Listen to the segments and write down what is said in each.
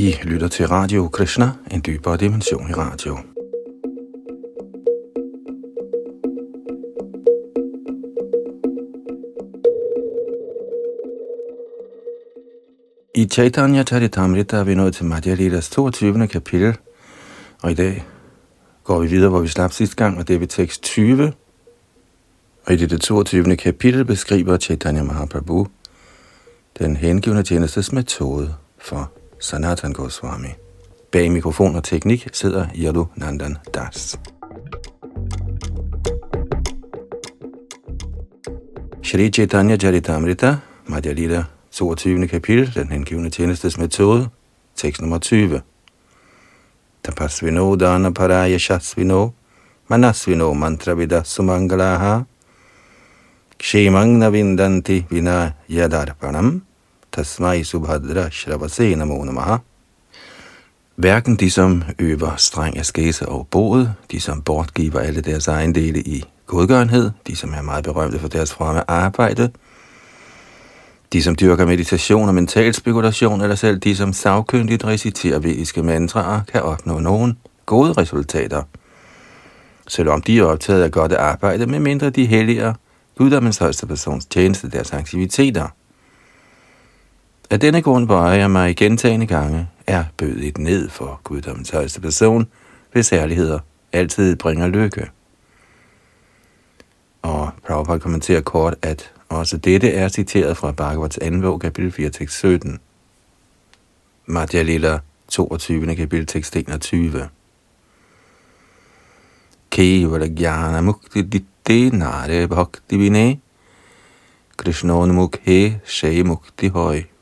I lytter til Radio Krishna, en dybere dimension i radio. I Chaitanya Charitamrita er vi nået til Madhya Lidas 22. kapitel, og i dag går vi videre, hvor vi slap sidste gang, og det er ved tekst 20. Og i det 22. kapitel beskriver Chaitanya Mahaprabhu den hengivende tjenestes metode for Sanatan Goswami. Bag mikrofon og teknik sidder Yadu Nandan Das. Shri Chaitanya Charitamrita, Madhya Lila, 22. kapitel, den hengivende tjenestes metode, tekst nummer 20. Tapasvino dana paraya shasvino, manasvino mantra sumangalaha, kshemang navindanti vina yadarpanam, Tasnai subhadra shravase namo namaha. Hverken de, som øver streng askese og boet, de, som bortgiver alle deres ejendele i godgørenhed, de, som er meget berømte for deres fremme arbejde, de, som dyrker meditation og mental spekulation, eller selv de, som savkyndigt reciterer vediske mantraer, kan opnå nogen gode resultater. Selvom de er optaget af godt arbejde, med mindre de helliger guddommens højste persons tjeneste deres aktiviteter – af denne grund bøjer jeg mig gentagende gange, er bødigt ned for guddommens højeste person, hvis ærligheder altid bringer lykke. Og Prabhupada kommenterer kort, at også dette er citeret fra Bhagavats 2. kapitel 4, tekst 17. Madhya Lila 22. kapitel tekst 21. Kevala Gyana Mukti Ditte Nare Bhakti Vine Krishnonamukhe Shai Mukti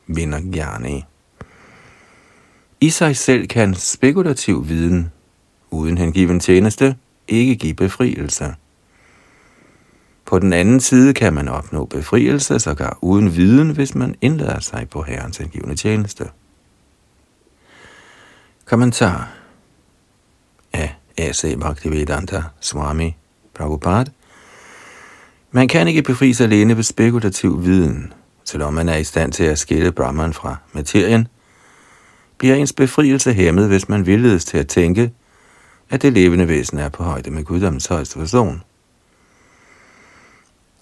vinder Gjerne. I sig selv kan spekulativ viden, uden hengiven tjeneste, ikke give befrielse. På den anden side kan man opnå befrielse, sågar uden viden, hvis man indlader sig på Herrens hengivende tjeneste. Kommentar af A.C. Bhaktivedanta Swami Prabhupada Man kan ikke befri sig alene ved spekulativ viden – selvom man er i stand til at skille Brahman fra materien, bliver ens befrielse hæmmet, hvis man villedes til at tænke, at det levende væsen er på højde med guddommens højeste person.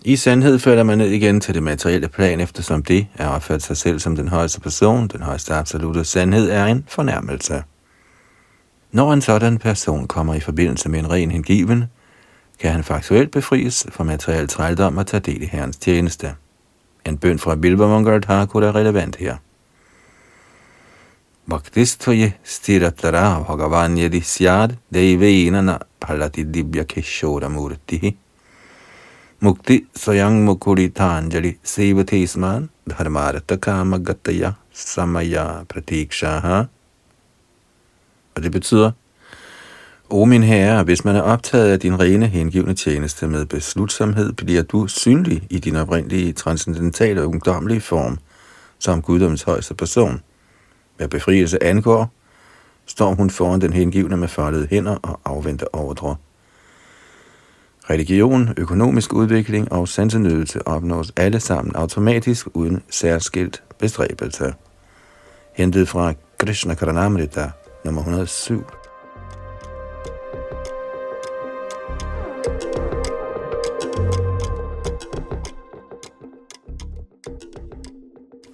I sandhed falder man ned igen til det materielle plan, eftersom det er opført sig selv som den højeste person, den højeste absolute sandhed er en fornærmelse. Når en sådan person kommer i forbindelse med en ren hengiven, kan han faktuelt befries fra materiel trældom og tage del i Herrens tjeneste. En bøn fra Bilba Thakur er relevant her. Bhaktistvaye stiratara bhagavan yadi syad deivenana palati dibya kishora murtihi. Mukti sayang mukuritanjali sevatisman dharmarata kama gataya samaya pratikshaha. Og det betyder, O min herre, hvis man er optaget af din rene hengivne tjeneste med beslutsomhed, bliver du synlig i din oprindelige transcendentale og ungdomlige form som guddommens højeste person. Hvad befrielse angår, står hun foran den hengivne med foldede hænder og afventer ordre. Religion, økonomisk udvikling og sansenydelse opnås alle sammen automatisk uden særskilt bestræbelse. Hentet fra Krishna Karanamrita, nummer 107.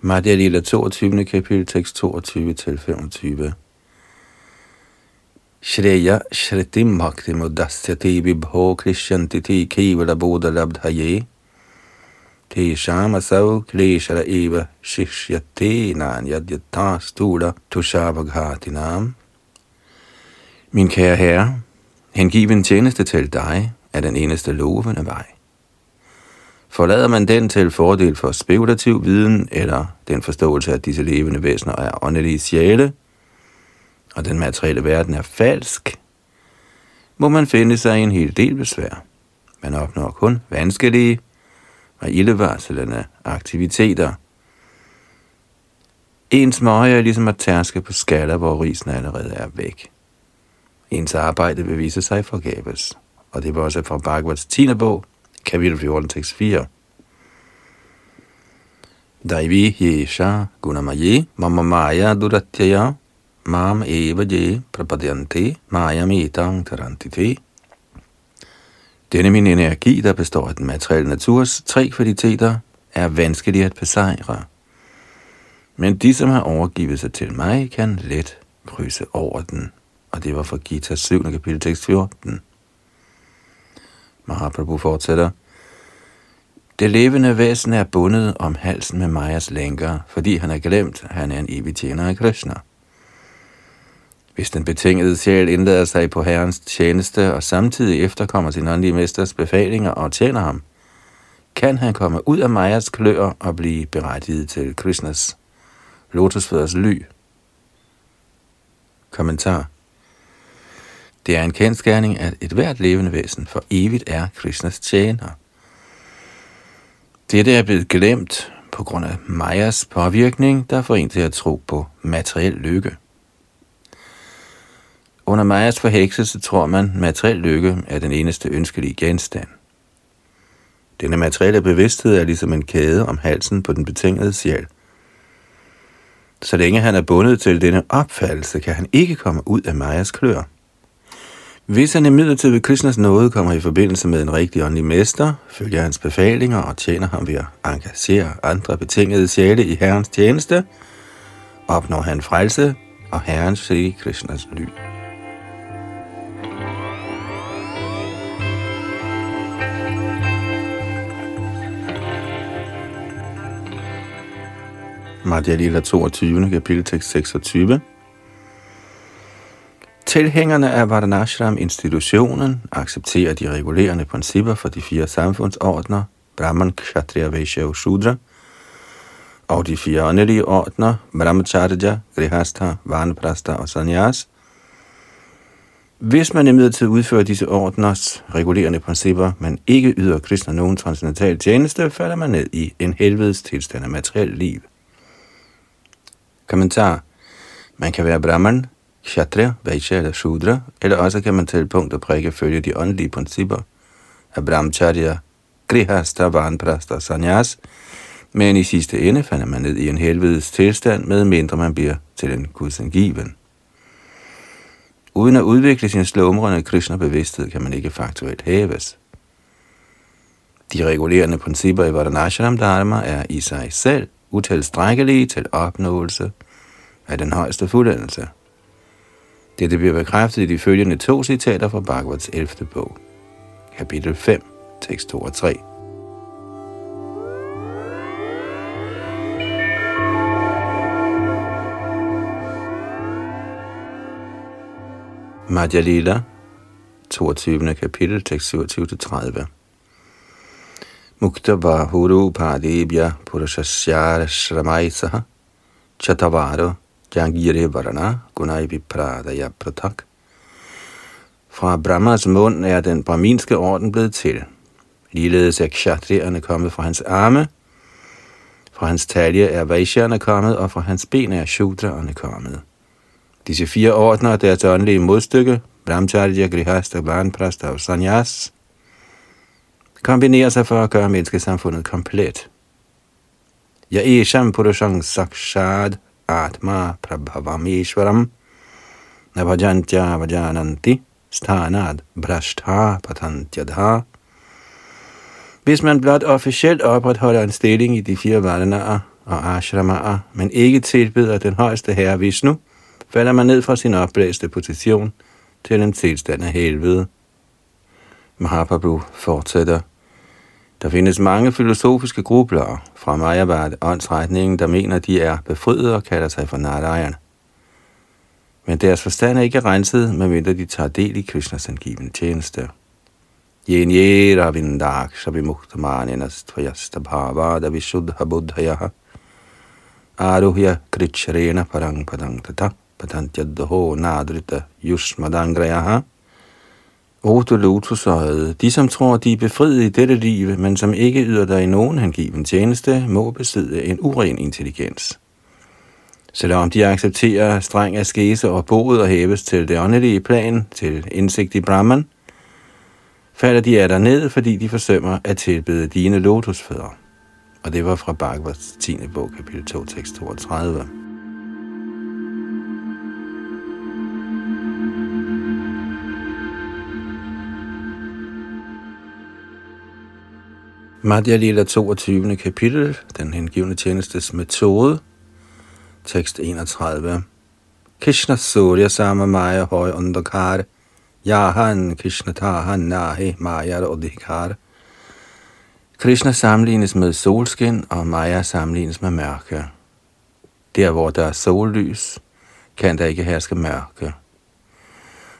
Madhya Lila 22. kapitel, tekst 22 til 25. Shreya Shritim Bhakti Mudasyati Vibho Krishyantiti Kivala Bodha Labdhaye Tesham Asav Kleshara Eva Shishyate Nanyad Yadyata Stula Tushabhaghatinam Min kære herre, hengiven tjeneste til dig er den eneste lovende vej. Forlader man den til fordel for spekulativ viden eller den forståelse, at disse levende væsener er åndelige sjæle, og den materielle verden er falsk, må man finde sig i en hel del besvær. Man opnår kun vanskelige og ildevarslende aktiviteter. Ens møje er ligesom at tærske på skaller, hvor risen allerede er væk. Ens arbejde vil vise sig forgæves. Og det var også fra Bhagavats 10. bog, kapitel 14, tekst 4. Daivi yesha gunamaye mama maya duratyaya mam eva je prapadyanti mayam etang tarantite. Denne min energi, der består af den materielle naturs tre kvaliteter, er vanskelig at besejre. Men de, som har overgivet sig til mig, kan let krydse over den. Og det var fra Gita 7. kapitel tekst 14. Mahaprabhu fortsætter. Det levende væsen er bundet om halsen med Majas lænker, fordi han har glemt, at han er en evig tjener af Krishna. Hvis den betingede sjæl indlader sig på Herrens tjeneste og samtidig efterkommer sin åndelige mesters befalinger og tjener ham, kan han komme ud af Majas klør og blive berettiget til Krishnas lotusfødders ly. Kommentar det er en kendskærning, at et hvert levende væsen for evigt er Krishnas tjener. Dette er blevet glemt på grund af Majas påvirkning, der får en til at tro på materiel lykke. Under Majas forhekselse tror man, at materiel lykke er den eneste ønskelige genstand. Denne materielle bevidsthed er ligesom en kæde om halsen på den betingede sjæl. Så længe han er bundet til denne opfattelse, kan han ikke komme ud af Majas klør. Hvis han imidlertid ved Krishnas nåde kommer i forbindelse med en rigtig åndelig mester, følger hans befalinger og tjener ham ved at engagere andre betingede sjæle i Herrens tjeneste, opnår han frelse og Herrens Sri Krishnas lyd. Madhya Lila 22, kapitel tekst 26. Tilhængerne af Varnashram-institutionen accepterer de regulerende principper for de fire samfundsordner, Brahman, Kshatriya, Vaishya og Shudra, og de fire åndelige ordner, Brahmacharya, Grihastha, Vanprastha og Sanyas. Hvis man imidlertid udfører disse ordners regulerende principper, men ikke yder Krishna nogen transcendental tjeneste, falder man ned i en helvedes tilstand af materiel liv. Kommentar. Man kan være Brahman, Kshatriya, Vaishya eller Shudra, eller også kan man til punkt og prikke følge de åndelige principper af Brahmacharya, Grihastha, Vanprastha Sanyas, men i sidste ende falder man ned i en helvedes tilstand, med mindre man bliver til en gudsangiven. Uden at udvikle sin slumrende Krishna-bevidsthed, kan man ikke faktuelt hæves. De regulerende principper i Varanashram Dharma er i sig selv utilstrækkelige til opnåelse af den højeste fuldendelse. Dette bliver bekræftet i de følgende to citater fra Bhagavats 11. bog, kapitel 5, tekst 2 og 3. Madhya Lila, 22. kapitel, tekst 27-30. Mukta Bahuru Padibya Purushasyara Shramaisaha Chatavaro Jangire Varana Gunai Vipradaya Pratak. Fra Brahmas mund er den brahminske orden blevet til. Ligeledes er kshatrierne kommet fra hans arme, fra hans talje er vaishyerne kommet, og fra hans ben er shudraerne kommet. Disse fire ordner er deres åndelige modstykke, Brahmacharya, Grihastha, Vanprastha og Sanyas, kombinerer sig for at gøre menneskesamfundet komplet. Ja esham purushang sakshad atma prabhavam ishvaram navajantya vajananti stanad brashtha patantyadha. Hvis man blot officielt opretholder en stilling i de fire varnaer og ashramaer, men ikke tilbeder den højeste herre Vishnu, falder man ned fra sin opblæste position til en tilstand af helvede. Mahaprabhu fortsætter. Der findes mange filosofiske grublere fra Majabad-åndsretningen, der mener, de er befriet og kalder sig for Narayan. Men deres forstand er ikke renset, medmindre de tager del i Krishnas angiven tjeneste. Yenye ravindak shabimuktamaninas tvayasta bhavada vishuddha buddhayaha aruhya krichrena parang padang tata patantyadho nadrita yushmadangrayaha Ote lotusøjet, de som tror, de er befriet i dette liv, men som ikke yder dig i nogen hengiven tjeneste, må besidde en uren intelligens. Selvom de accepterer streng askese og boet og hæves til det åndelige plan, til indsigt i Brahman, falder de af dig ned, fordi de forsømmer at tilbede dine lotusfødder. Og det var fra Bhagavats 10. bog, kapitel 2, tekst 32. Madhya Lila 22. kapitel, den hengivne tjenestes metode, tekst 31. Krishna Surya Sama Maya Hoy Undakar, Jahan Krishna Tahan Nahi Maya Odhikar. Krishna sammenlignes med solskin, og Maya sammenlignes med mørke. Der, hvor der er sollys, kan der ikke herske mørke.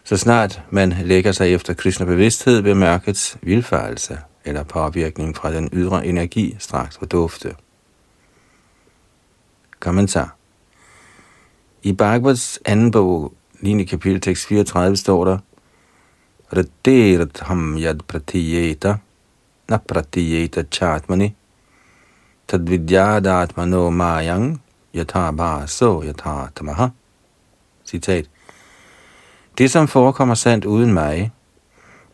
Så snart man lægger sig efter Krishna bevidsthed, vil mørkets vilfarelse eller påvirkning fra den ydre energi straks fordufte. Kommentar I Bhagavats anden bog, 9. kapitel, tekst 34, står der, Radderatham yad pratiyeta, na pratiyeta chatmani, tadvidyadatmano mayang, yatha bhaso yatha tamaha. Citat. Det, som forekommer sandt uden mig,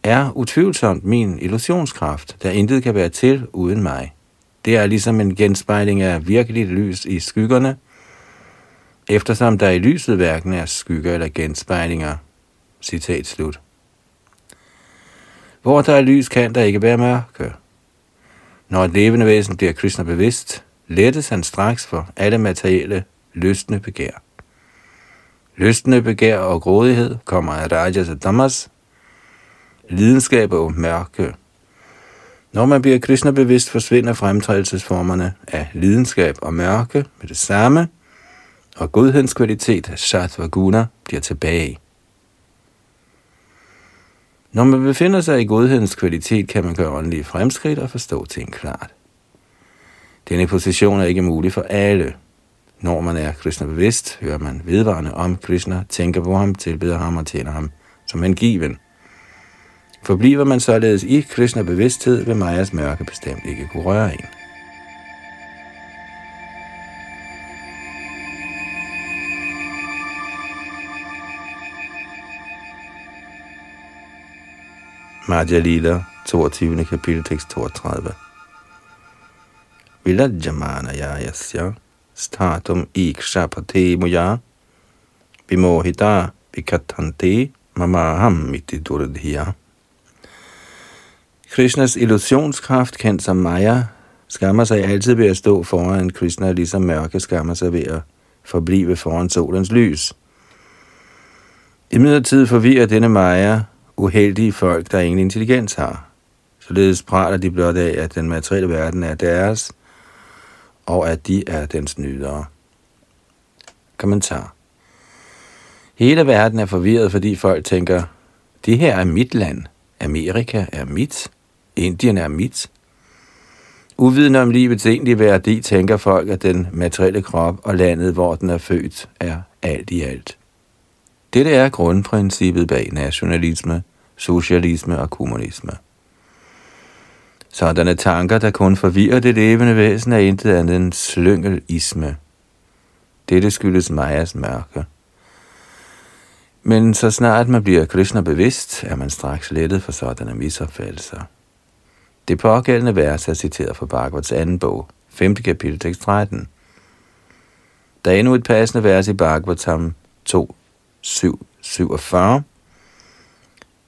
er utvivlsomt min illusionskraft, der intet kan være til uden mig. Det er ligesom en genspejling af virkeligt lys i skyggerne, eftersom der i lyset hverken er skygger eller genspejlinger. Citat slut. Hvor der er lys, kan der ikke være mørke. Når et levende væsen bliver Krishna bevidst, lettes han straks for alle materielle, lystende begær. Lystende begær og grådighed kommer af Rajas og Damas, lidenskab og mørke. Når man bliver Krishna bevidst, forsvinder fremtrædelsesformerne af lidenskab og mørke med det samme, og godhedens kvalitet, sattva guna, bliver tilbage. Når man befinder sig i godhedens kvalitet, kan man gøre åndelige fremskridt og forstå ting klart. Denne position er ikke mulig for alle. Når man er Krishna bevidst, hører man vedvarende om Krishna, tænker på ham, tilbeder ham og tjener ham som en given. Forbliver man således i Krishna bevidsthed, vil Majas mørke bestemt ikke kunne røre en. Madhya Lila, 22. kapitel, tekst 32. Vilajamana yasya statum ikshapate muya vimohita vikatante mamaham iti durdhiya. Krishnas illusionskraft, kendt som Maya, skammer sig altid ved at stå foran Krishna, ligesom mørke skammer sig ved at forblive foran solens lys. I midlertid forvirrer denne Maya uheldige folk, der ingen intelligens har. Således praler de blot af, at den materielle verden er deres, og at de er dens nydere. Kommentar. Hele verden er forvirret, fordi folk tænker, det her er mit land, Amerika er mit, Indien er mit. Uvidende om livets egentlige værdi, tænker folk, at den materielle krop og landet, hvor den er født, er alt i alt. Dette er grundprincippet bag nationalisme, socialisme og kommunisme. Sådanne tanker, der kun forvirrer det levende væsen, er intet andet end slyngelisme. Dette skyldes Majas mørke. Men så snart man bliver Krishna bevidst, er man straks lettet for sådanne misopfattelser. Det pågældende vers er citeret fra Bhagavats anden bog, 5. kapitel, tekst 13. Der er endnu et passende vers i Bhagavatam 2, 7, 47.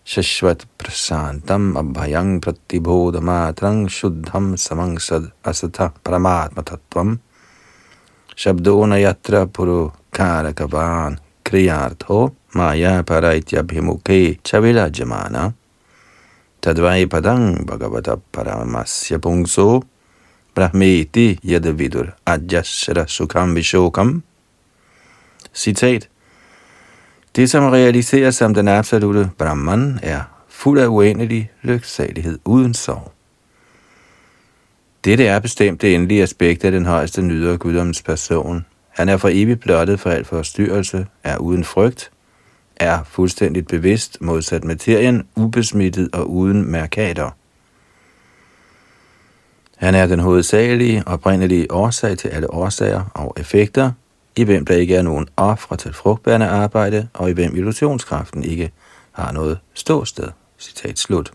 Shashvat prasantam abhayang pratibhodamatrang shuddham samangsad asata paramatma tattvam shabdona yatra puru karakavan kriyartho maya paraityabhimukhe chavila jamana Tadvai padang bhagavata paramasya pungso brahmeti yadavidur adyashra sukham vishokam. Citat. Det, som realiseres som den absolute Brahman, er fuld af uendelig lyksalighed uden sorg. Dette er bestemt det endelige aspekt af den højeste nyder guddommens person. Han er for evigt blottet for alt forstyrrelse, er uden frygt, er fuldstændigt bevidst modsat materien, ubesmittet og uden mærkater. Han er den hovedsagelige oprindelige årsag til alle årsager og effekter, i hvem der ikke er nogen ofre til frugtbærende arbejde, og i hvem illusionskraften ikke har noget ståsted. Citat slut.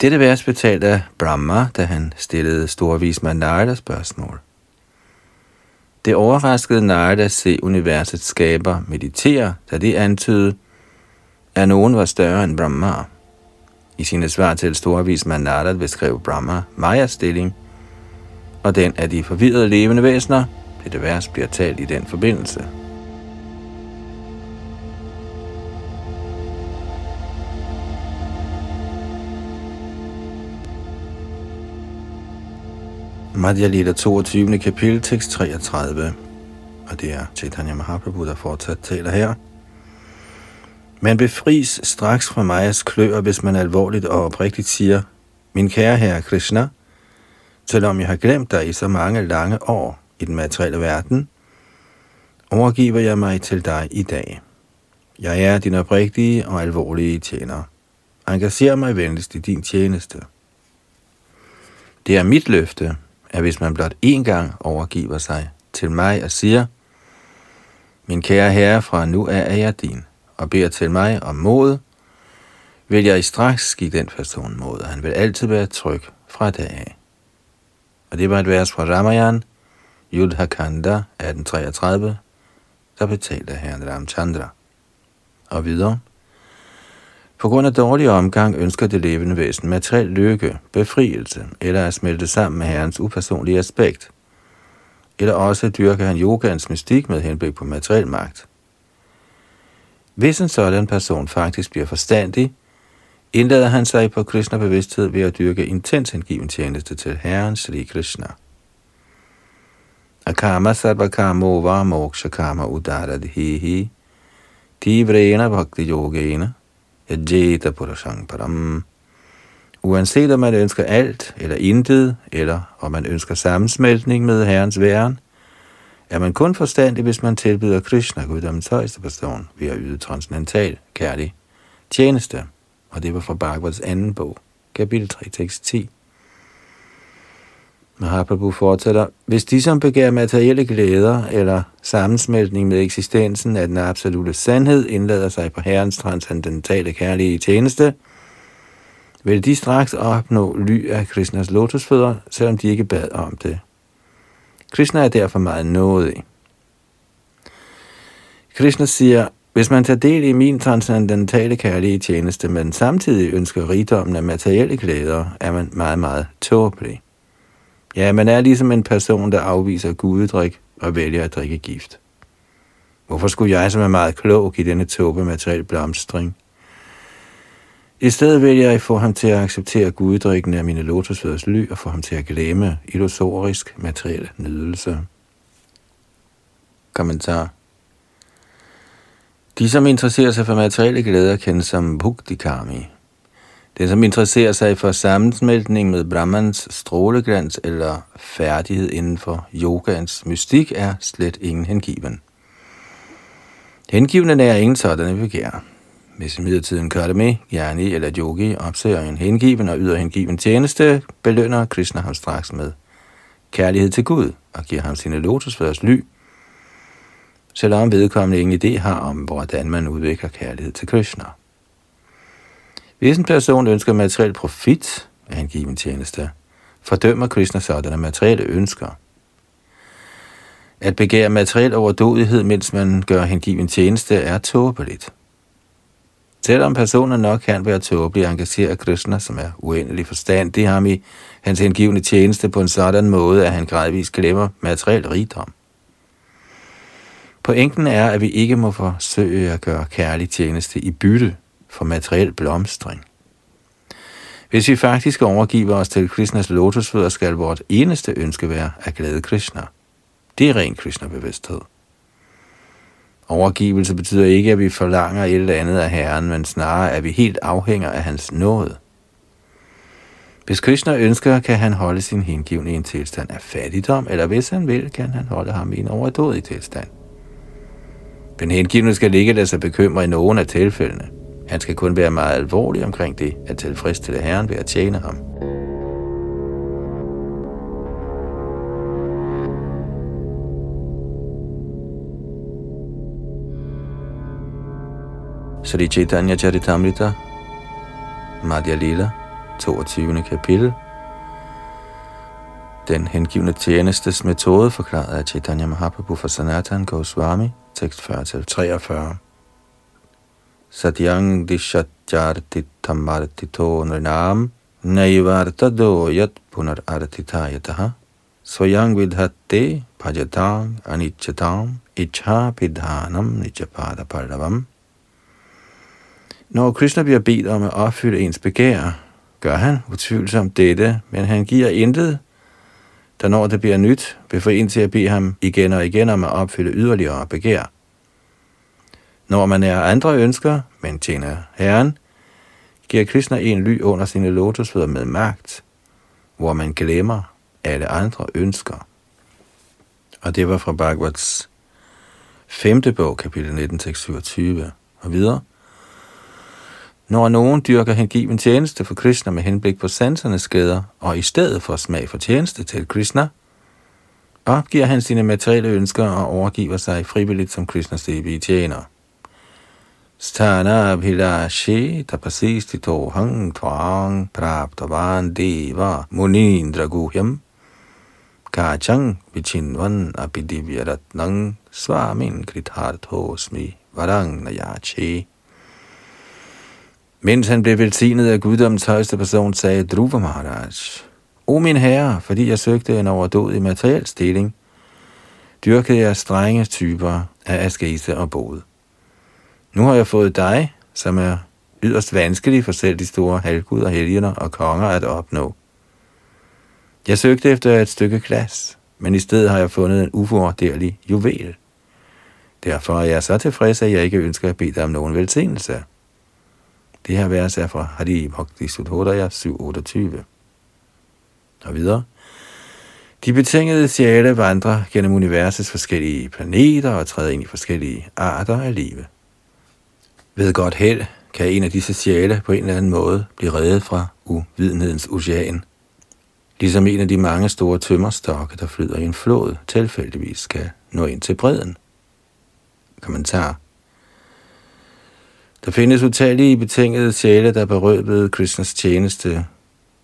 Dette vers betalte af Brahma, da han stillede storvis Narada spørgsmål. Det overraskede Narada at se universets skaber meditere, da det antydede, at nogen var større end Brahma. I sine svar til storvis Narad beskrev Brahma Majas stilling, og den af de forvirrede levende væsener. det vers bliver talt i den forbindelse. Madhya Lita 22. kapitel, tekst 33. Og det er Chaitanya Mahaprabhu, der fortsat taler her. Man befries straks fra Majas kløer, hvis man alvorligt og oprigtigt siger, Min kære herre Krishna, selvom jeg har glemt dig i så mange lange år i den materielle verden, overgiver jeg mig til dig i dag. Jeg er din oprigtige og alvorlige tjener. Engager mig venligst i din tjeneste. Det er mit løfte, at hvis man blot én gang overgiver sig til mig og siger, min kære herre, fra nu af er jeg din, og beder til mig om mod, vil jeg i straks give den person mod, og han vil altid være tryg fra dag af. Og det var et vers fra Ramayan, Yudhakanda 1833, der betalte herren Ramchandra. Og videre. På grund af dårlig omgang ønsker det levende væsen materiel lykke, befrielse eller at smelte sammen med herrens upersonlige aspekt. Eller også dyrker han yogans mystik med henblik på materiel magt. Hvis en sådan person faktisk bliver forstandig, indlader han sig på Krishna bevidsthed ved at dyrke intens hengiven tjeneste til Herren Sri Krishna. Akama sarvakamo var moksha kama udaradhihi tivrena bhakti yogena yajeta purashang param. Uanset om man ønsker alt eller intet, eller om man ønsker sammensmeltning med Herrens væren, er man kun forstandig, hvis man tilbyder Krishna, guddommens højeste person, ved at yde transcendental, kærlig tjeneste. Og det var fra Bhagavats anden bog, kapitel 3, tekst 10. Mahaprabhu fortsætter, hvis de som begærer materielle glæder eller sammensmeltning med eksistensen af den absolute sandhed indlader sig på Herrens transcendentale kærlige tjeneste, vil de straks opnå ly af Krishnas lotusfødder, selvom de ikke bad om det. Krishna er derfor meget nådig. Krishna siger, hvis man tager del i min transcendentale kærlige tjeneste, men samtidig ønsker rigdommen af materielle glæder, er man meget, meget tåbelig. Ja, man er ligesom en person, der afviser gudedrik og vælger at drikke gift. Hvorfor skulle jeg, som er meget klog, give denne tåbe materiel blomstring? I stedet vil jeg få ham til at acceptere guddrikken af mine lotusfødders ly og få ham til at glemme illusorisk materiel nydelse. Kommentar De, som interesserer sig for materielle glæder, kendes som bhuktikami. Den, som interesserer sig for sammensmeltning med Brahmans stråleglans eller færdighed inden for yogans mystik, er slet ingen hengiven. Hengiven er ingen sådanne begær. Hvis imidlertid en karme, Jani eller yogi opsøger en hengiven og yder hengiven tjeneste, belønner Krishna ham straks med kærlighed til Gud og giver ham sine lotusfødders ly, selvom vedkommende ingen idé har om, hvordan man udvikler kærlighed til Krishna. Hvis en person ønsker materiel profit af en given tjeneste, fordømmer Krishna sådanne materielle ønsker. At begære materiel overdådighed, mens man gør hengiven tjeneste, er tåbeligt. Selvom personer nok kan være tåbelig, engagerer Krishna, som er uendelig forstandig ham i hans hengivende tjeneste på en sådan måde, at han gradvist glemmer materiel rigdom. Pointen er, at vi ikke må forsøge at gøre kærlig tjeneste i bytte for materiel blomstring. Hvis vi faktisk overgiver os til Krishnas lotusfødder, skal vort eneste ønske være at glæde Krishna. Det er ren Krishna-bevidsthed. Overgivelse betyder ikke, at vi forlanger et eller andet af Herren, men snarere, at vi helt afhænger af hans nåde. Hvis Krishna ønsker, kan han holde sin hengivne i en tilstand af fattigdom, eller hvis han vil, kan han holde ham i en overdådig tilstand. Den hengivne skal ikke lade sig bekymre i nogen af tilfældene. Han skal kun være meget alvorlig omkring det at tilfredsstille Herren ved at tjene ham. Sri Chaitanya Charitamrita, Madhya Lila, 22. kapitel. Den hengivne tjenestes metode forklaret af Chaitanya Mahaprabhu for Sanatan Goswami, tekst 40-43 satyang dishatjartitamartito nrinam naivartado yat punar artitayataha svayang vidhatte bhajatam anichatam icha pidhanam nichapada pardavam. Når Krishna bliver bedt om at opfylde ens begær, gør han utvivlsomt dette, men han giver intet, der når det bliver nyt, vil få en til at bede ham igen og igen om at opfylde yderligere begær. Når man er andre ønsker, men tjener Herren, giver Krishna en ly under sine lotusfødder med magt, hvor man glemmer alle andre ønsker. Og det var fra Bhagavats 5. bog, kapitel 19, tekst 27 og videre. Når nogen dyrker hengiven tjeneste for Krishna med henblik på sansernes skader, og i stedet for smag for tjeneste til Krishna, opgiver han sine materielle ønsker og overgiver sig frivilligt som Krishnas evige tjener. Stana Abhilashi Tapasistito Hang Tvang Praptavan Deva Munindra Guhyam Kachang Vichinvan Apidivyaratnang Svamin Kritharthosmi Varang Nayachi mens han blev velsignet af guddoms højeste person, sagde Dhruva Maharaj, O min herre, fordi jeg søgte en overdådig materiel stilling, dyrkede jeg strenge typer af askese og bod. Nu har jeg fået dig, som er yderst vanskelig for selv de store halvguder, helgener og konger at opnå. Jeg søgte efter et stykke glas, men i stedet har jeg fundet en uvurderlig juvel. Derfor er jeg så tilfreds, at jeg ikke ønsker at bede dig om nogen velsignelse. Det her vers er fra Hari Bhakti Sudhodaya 728. Og videre. De betingede sjæle vandrer gennem universets forskellige planeter og træder ind i forskellige arter af live. Ved godt held kan en af disse sjæle på en eller anden måde blive reddet fra uvidenhedens ocean. Ligesom en af de mange store tømmerstokke, der flyder i en flod, tilfældigvis skal nå ind til bredden. Kommentar der findes utallige betingede sjæle, der berøvede Krishnas tjeneste.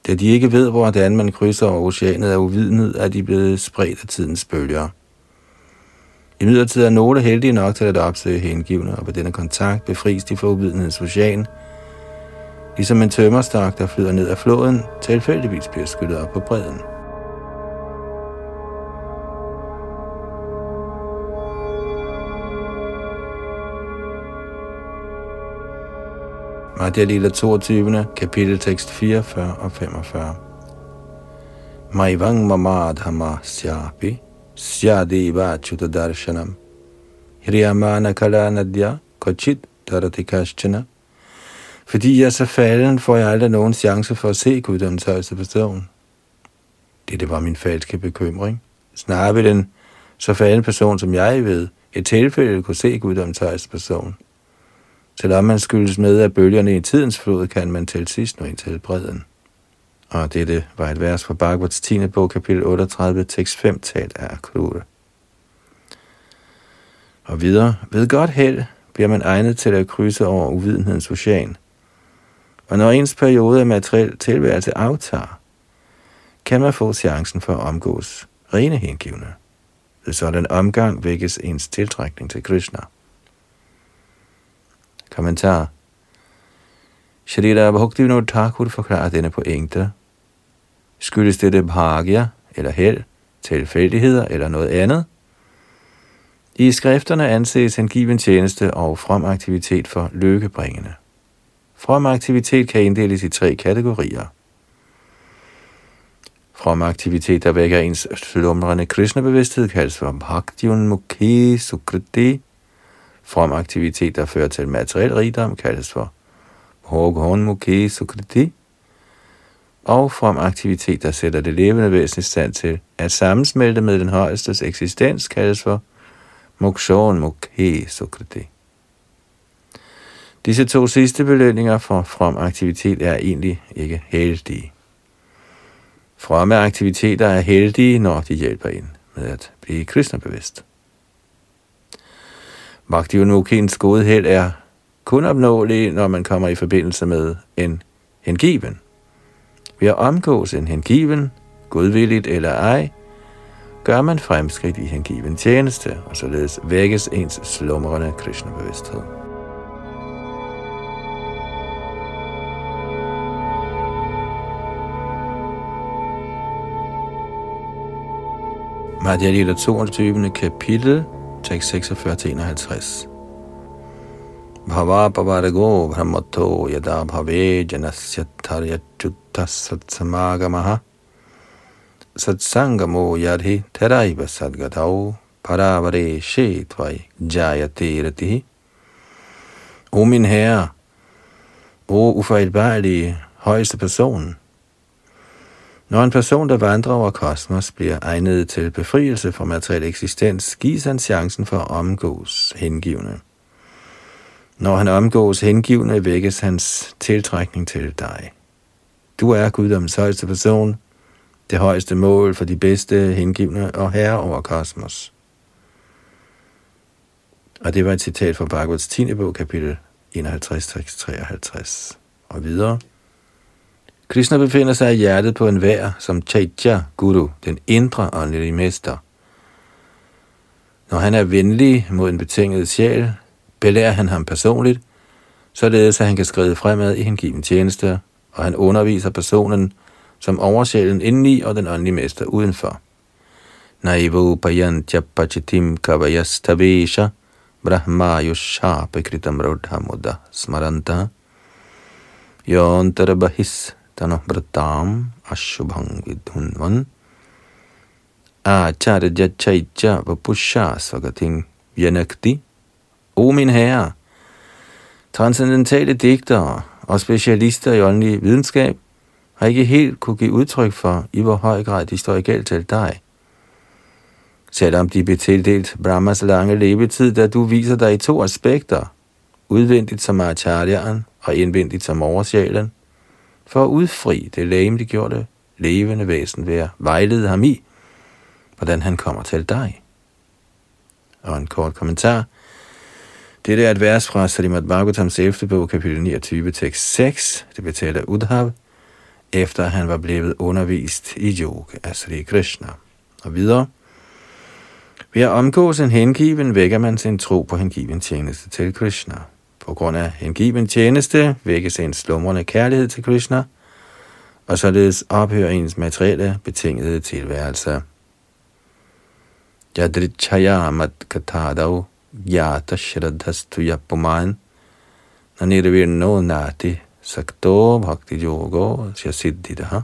Da de ikke ved, hvordan man krydser over oceanet af uvidenhed, er de blevet spredt af tidens bølger. I midlertid er nogle heldige nok til at opsøge hengivne, og på denne kontakt befries de for uvidenhedens ocean, ligesom en tømmerstok, der flyder ned af floden, tilfældigvis bliver skyllet op på bredden. Madhya Lila 22. kapitel tekst 44 og 45. Maivang mamadhama syapi syadeva chutadarshanam hriyamana kala nadya kochit daratikashchana fordi jeg er så falden, får jeg aldrig nogen chance for at se guddommens højeste person. Det var min falske bekymring. Snarere vil den så falden person, som jeg ved, et tilfælde kunne se guddommens højeste person. Selvom man skyldes med af bølgerne i tidens flod, kan man til sidst nå ind til bredden. Og dette var et vers fra Bhagavats 10. bog, kapitel 38, tekst 5, talt af Akrura. Og videre, ved godt held bliver man egnet til at krydse over uvidenhedens ocean. Og når ens periode af materiel tilværelse aftager, kan man få chancen for at omgås rene hengivne. Ved sådan omgang vækkes ens tiltrækning til Krishna. Kommentar. Shrita Bhaktivinoda Thakur forklarer denne pointe. Skyldes det bhagya, eller held, tilfældigheder eller noget andet? I skrifterne anses hengiven tjeneste og from aktivitet for lykkebringende. From aktivitet kan inddeles i tre kategorier. From aktivitet, der vækker ens slumrende Krishna-bevidsthed, kaldes for Bhaktivun Mukhi Sukriti, From aktivitet, der fører til materiel rigdom, kaldes for Bhogon Mukhi Sukriti. Og from aktivitet, der sætter det levende væsen i stand til at sammensmelte med den højestes eksistens, kaldes for Mokshon Mukhi Sukriti. Disse to sidste belønninger for from aktivitet er egentlig ikke heldige. Fromme aktiviteter er heldige, når de hjælper en med at blive kristnebevidst. Bhaktivinokiens gode held er kun opnåelig, når man kommer i forbindelse med en hengiven. Ved at omgås en hengiven, godvilligt eller ej, gør man fremskridt i hengiven tjeneste, og således vækkes ens slumrende Krishna-bevidsthed. Madhya Lila 22. kapitel, tekst 46-51. Bhava Pavarago Brahmato Yada Bhave Janasya Taryachuta Satsamagamaha Satsangamo Yadhi Teraiva Sadgatau Paravare Shetvai Jayate O min herre, o ufejlbarlige højeste person, når en person, der vandrer over kosmos, bliver egnet til befrielse fra materiel eksistens, gives han chancen for at omgås hengivende. Når han omgås hengivende, vækkes hans tiltrækning til dig. Du er Guddoms højeste person, det højeste mål for de bedste hengivne og herre over kosmos. Og det var et citat fra Bhagavats 10. bog, kapitel 51, 53. Og videre. Krishna befinder sig i hjertet på en vær som Chaitya Guru, den indre åndelige mester. Når han er venlig mod en betinget sjæl, belærer han ham personligt, således at han kan skride fremad i hengiven tjeneste, og han underviser personen som oversjælen indeni og den åndelige mester udenfor. Naivo payantya kavayas tavesha brahma yusha kritam rodhamuda smaranta yontara bahis tanobratam ashubhang vidhunvan acharya chaitya vapusha svagating vyanakti O min herre, transcendentale digtere og specialister i åndelig videnskab har ikke helt kunne give udtryk for, i hvor høj grad de står i gæld til dig. Selvom de blev tildelt Brahmas lange levetid, da du viser dig i to aspekter, udvendigt som acharyaen og indvendigt som oversjælen, for at udfri det lægemliggjorte levende væsen ved at vejlede ham i, hvordan han kommer til dig. Og en kort kommentar – dette er et vers fra Srimad Bhagavatams 11. bog, kapitel 29, tekst 6. Det betaler Udhav, efter han var blevet undervist i yoga af Sri Krishna. Og videre. Ved at omgås en hengiven, vækker man sin tro på hengiven tjeneste til Krishna. På grund af hengiven tjeneste vækkes en slumrende kærlighed til Krishna, og således ophører ens materielle betingede tilværelse. Yadrichaya mat katadav Yata Shraddhastu Yapuman Nanirvirno Nati Sakto Bhakti Yogo Siddhidaha.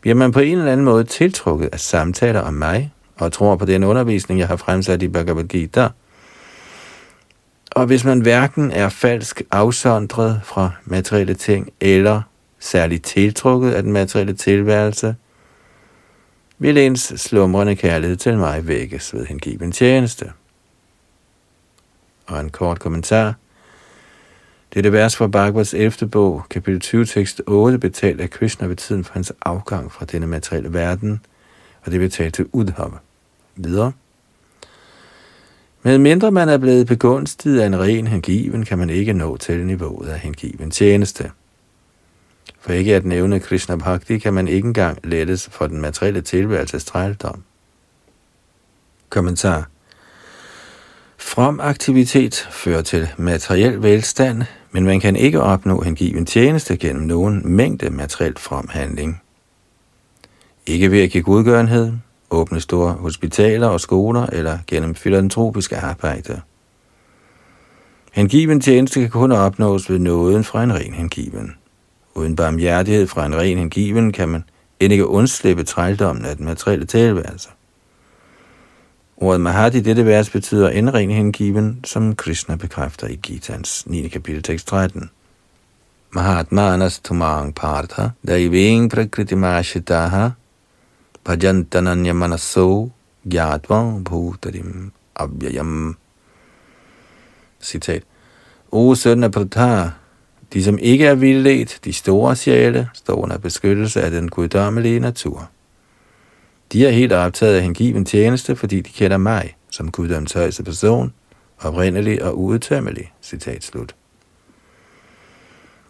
Bliver man på en eller anden måde tiltrukket af samtaler om mig, og tror på den undervisning, jeg har fremsat i Bhagavad Gita, og hvis man hverken er falsk afsondret fra materielle ting, eller særligt tiltrukket af den materielle tilværelse, vil ens slumrende kærlighed til mig vækkes ved hengiven tjeneste og en kort kommentar. Dette vers fra Bhagavats 11. bog, kapitel 20, tekst 8, betalt af Krishna ved tiden for hans afgang fra denne materielle verden, og det betalte betalt til Udhava. Videre. Med mindre man er blevet begunstiget af en ren hengiven, kan man ikke nå til niveauet af hengiven tjeneste. For ikke at nævne Krishna Bhakti, kan man ikke engang lettes for den materielle tilværelses trældom. Kommentar From aktivitet fører til materiel velstand, men man kan ikke opnå hengiven tjeneste gennem nogen mængde materiel fremhandling. Ikke ved at give godgørenhed, åbne store hospitaler og skoler eller gennem filantropiske arbejde. Hengiven tjeneste kan kun opnås ved nåden fra en ren hengiven. Uden barmhjertighed fra en ren hengiven kan man end ikke undslippe trældommen af den materielle tilværelse. Ordet Mahadi i dette vers betyder indren hengiven, som Krishna bekræfter i Gitans 9. kapitel tekst 13. Mahatmanas tumang partha daiving prakriti mashitaha bhajantananya manaso gyatva bhutarim abhyayam. Citat. O søn af Pratha, de som ikke er vildledt, de store sjæle, står under beskyttelse af den guddommelige natur. De er helt optaget af hengiven tjeneste, fordi de kender mig som guddoms højeste person, oprindelig og uudtømmelig. Citat slut.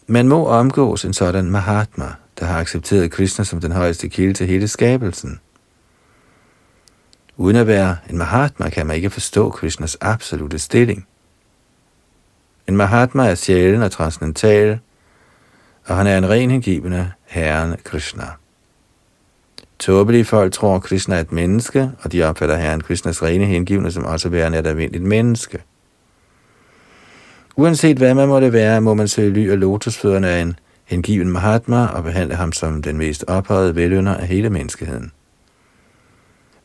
Man må omgås en sådan Mahatma, der har accepteret Krishna som den højeste kilde til hele skabelsen. Uden at være en Mahatma kan man ikke forstå Krishnas absolute stilling. En Mahatma er sjælen og transcendental, og han er en ren hengivende Herren Krishna. Tåbelige folk tror, at Krishna er et menneske, og de opfatter herren Krishnas rene hengivne som også værende et almindeligt menneske. Uanset hvad man måtte være, må man søge ly og lotusfødderne af en hengiven Mahatma og behandle ham som den mest ophøjede velønder af hele menneskeheden.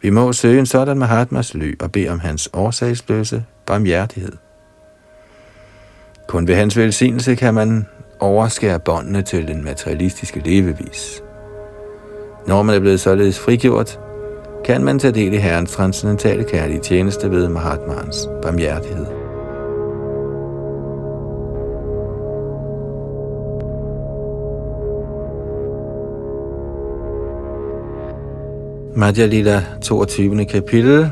Vi må søge en sådan Mahatmas ly og bede om hans årsagsløse barmhjertighed. Kun ved hans velsignelse kan man overskære båndene til den materialistiske levevis. Når man er blevet således frigjort, kan man tage del i Herrens transcendentale kærlige tjeneste ved Mahatmans barmhjertighed. Madhya Lila 22. kapitel,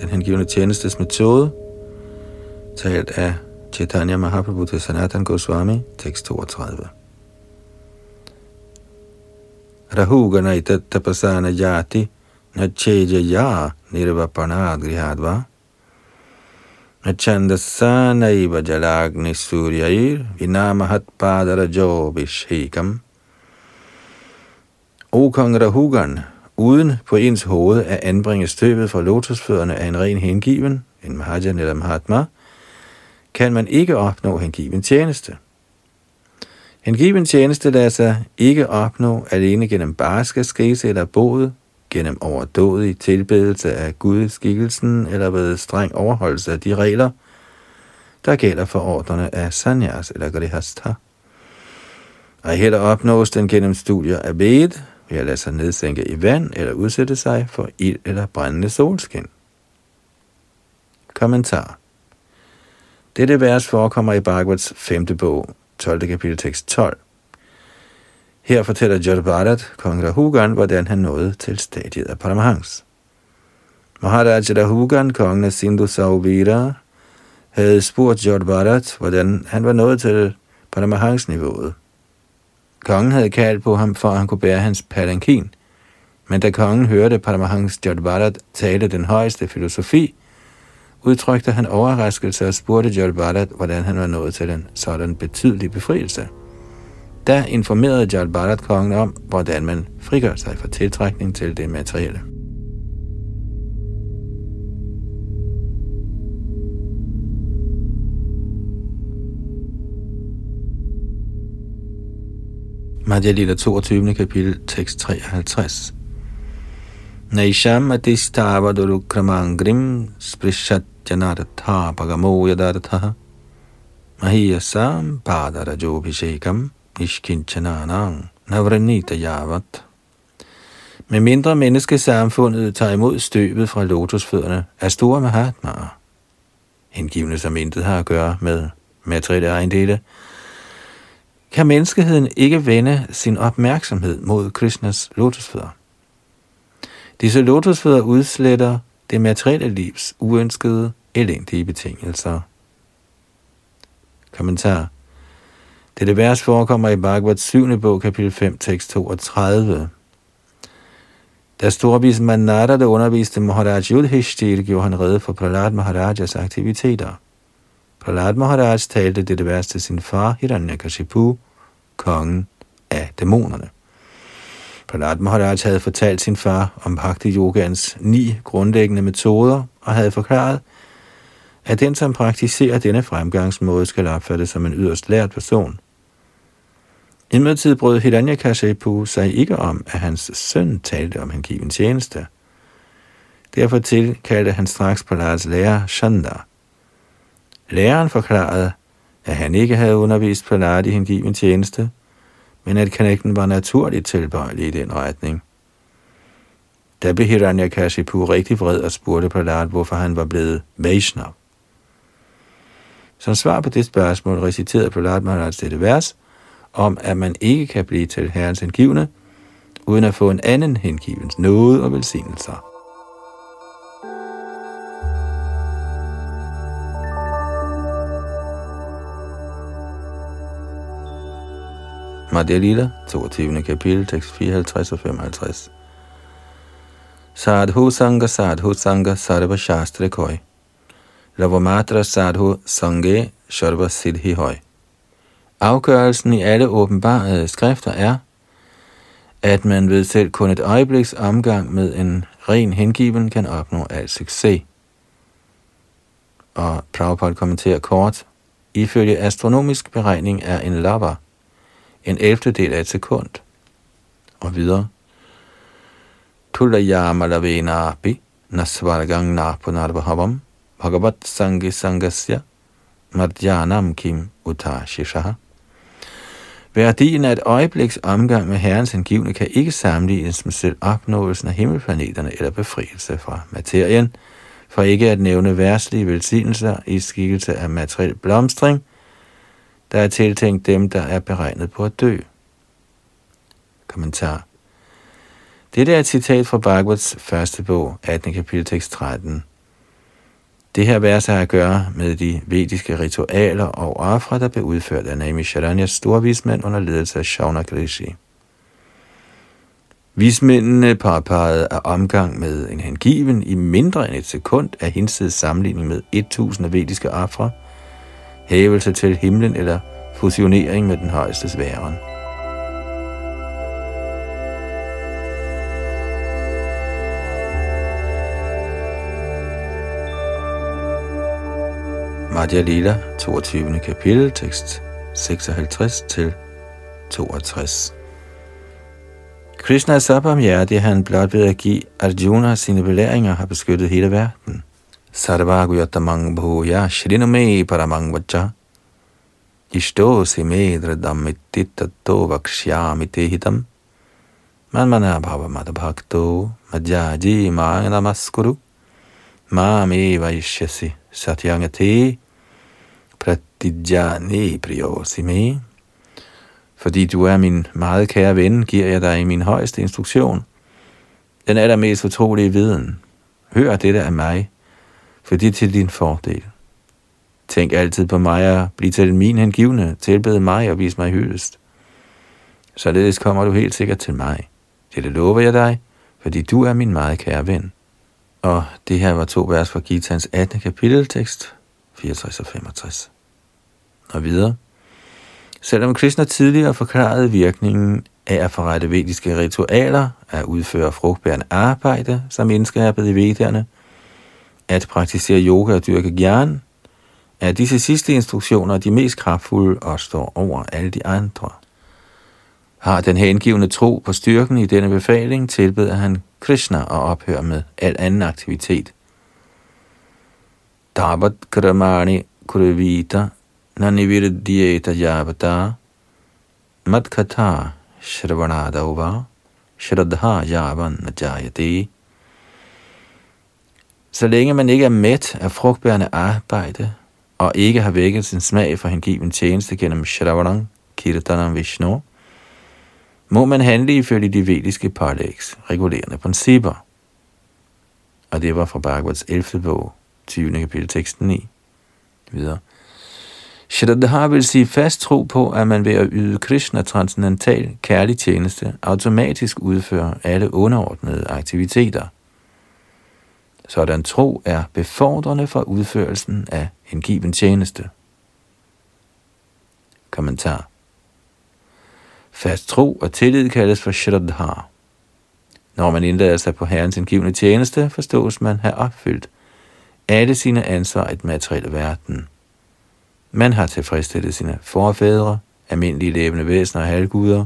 den hengivende tjenestes metode, talt af Chaitanya Mahaprabhu til Sanatan Goswami, tekst 32. Rahugana tapasana jati na cheja ya nirvapanad grihadva na chandasana iva jalagni suryair vinamahat vishikam. O kong Rahugan, uden på ens hoved at anbringe støvet fra lotusfødderne af en ren hengiven, en Mahajan eller Mahatma, kan man ikke opnå hengiven tjeneste. Hengiven tjeneste lader sig ikke opnå alene gennem barske skrise eller bod, gennem overdådig tilbedelse af gudskikkelsen eller ved streng overholdelse af de regler, der gælder for ordrene af sanyas eller grihastha. Og heller opnås den gennem studier af ved, ved at lade sig nedsænke i vand eller udsætte sig for ild eller brændende solskin. Kommentar dette vers forekommer i Bhagavats 5. bog, 12. kapitel tekst 12. Her fortæller Jodhbharat, kong Rahugan, hvordan han nåede til stadiet af Paramahans. Maharaj Rahugan, kongen af Sindhu Sauvira, havde spurgt Jodhbharat, hvordan han var nået til Paramahans-niveauet. Kongen havde kaldt på ham, for at han kunne bære hans palankin, men da kongen hørte Paramahans Jodhbharat tale den højeste filosofi, udtrykte han overraskelse og spurgte Jol Bharat, hvordan han var nået til en sådan betydelig befrielse. Da informerede Jol Bharat kongen om, hvordan man frigør sig fra tiltrækning til det materielle. Madhya Lila 22. kapitel, tekst 53. Naisham adistava durukramangrim sprishat janartha pagamo yadartha mahiyasam padarajobhishekam ishkinchananang navranita yavat. Med mindre menneskesamfundet tager imod støbet fra lotusfødderne af store mahatmaer, hengivne som intet har at gøre med materielle ejendele, kan menneskeheden ikke vende sin opmærksomhed mod Krishnas lotusfødder. Disse lotusfødder udsletter det materielle livs uønskede, elendige betingelser. Kommentar. Dette vers forekommer i Bhagavats 7. bog, kapitel 5, tekst 32. Da storvis Manada, der underviste Maharaj Yudhishthir, gjorde han redde for Prahlad Maharajas aktiviteter. Prahlad Maharaj talte dette vers til sin far, Hiranyakashipu, kongen af dæmonerne. Prahlad Maharaj havde fortalt sin far om Bhakti Yogans ni grundlæggende metoder og havde forklaret, at den, som praktiserer denne fremgangsmåde, skal opfattes som en yderst lært person. Imidlertid brød Hiranyakashipu sig ikke om, at hans søn talte om hengiven tjeneste. Derfor tilkaldte han straks Prahlads lærer Shanda. Læreren forklarede, at han ikke havde undervist Prahlad i hengiven tjeneste, men at knægten var naturligt tilbøjelig i den retning. Da blev Hiranyakashipu rigtig vred og spurgte Prahlad, hvorfor han var blevet Vaishnav. Som svar på det spørgsmål reciterede Prahlad Maharaj dette vers, om at man ikke kan blive til herrens hengivne, uden at få en anden hengivens nåde og velsignelser. Madhya Lila, 22. kapitel, tekst 54 og 55. Sadhu Sangha Sadhu Sangha Sarva Shastra Koi. Lavamatra Sadhu Sange Sharva Siddhi Hoi. Afgørelsen i alle åbenbarede skrifter er, at man ved selv kun et øjebliks omgang med en ren hengiven kan opnå al succes. Og Prabhupada kommenterer kort, ifølge astronomisk beregning er en lava en elfte del af et sekund. Og videre. Tulaya malavena api nasvargang napunarvahavam bhagavat sangi sangasya madhyanam kim utashishaha. Værdien af et øjebliks omgang med Herrens hengivne kan ikke sammenlignes med selv opnåelsen af himmelplaneterne eller befrielse fra materien, for ikke at nævne værtslige velsignelser i skikkelse af materiel blomstring, der er tiltænkt dem, der er beregnet på at dø. Kommentar. Dette er et citat fra Bhagavats første bog, 18. kapitel tekst 13. Det her vers har at gøre med de vediske ritualer og ofre, der blev udført af Nami Sharanyas storvismand under ledelse af Shaunak Rishi. Vismændene påpegede af omgang med en hengiven i mindre end et sekund af hinsides sammenligning med 1000 vediske ofre, hævelse til himlen eller fusionering med den højeste sværen. Madhya Lila, 22. kapitel, tekst 56 til 62. Krishna er så barmhjertig, han blot ved at give Arjuna sine belæringer har beskyttet hele verden. Sarvaguyatamang bhuya shriname paramang vacha ishto sime dradam ittitato vakshyami te hitam manmana bhava madabhakto madhyaji ma namaskuru ma me vaishyasi satyangate pratidjani priyosime. Fordi du er min meget kære ven, giver jeg dig min højeste instruktion. Den er der mest fortrolige viden. Hør dette af mig, for det er til din fordel. Tænk altid på mig og bliv til min hengivne, tilbed mig og vis mig hyldest. Således kommer du helt sikkert til mig. Det lover jeg dig, fordi du er min meget kære ven. Og det her var to vers fra Gitans 18. kapiteltekst, 64 og 65. Og videre. Selvom Krishna tidligere forklarede virkningen af at forrette vediske ritualer, at udføre frugtbærende arbejde, som indskærpet i vederne, at praktisere yoga og dyrke gyan, er disse sidste instruktioner de mest kraftfulde og står over alle de andre. Har den hengivende tro på styrken i denne befaling, tilbeder han Krishna og ophører med al anden aktivitet. Tabat kramani kurevita nanivirdiyeta javata Matkata Shravanadava shraddha javan najayate så længe man ikke er mæt af frugtbærende arbejde, og ikke har vækket sin smag for hengiven tjeneste gennem Shravanam, Kirtanam Vishnu, må man handle ifølge de vediske pålægs regulerende principper. Og det var fra Bhagavats 11. bog, 20. kapitel teksten 9. Videre. Shraddha vil sige fast tro på, at man ved at yde Krishna transcendental kærlig tjeneste automatisk udfører alle underordnede aktiviteter. Sådan tro er befordrende for udførelsen af en given tjeneste. Kommentar. Fast tro og tillid kaldes for Shraddha. Når man indlader sig på Herrens indgivende tjeneste, forstås man have opfyldt alle sine ansvar i den materielle verden. Man har tilfredsstillet sine forfædre, almindelige levende væsener og halvguder,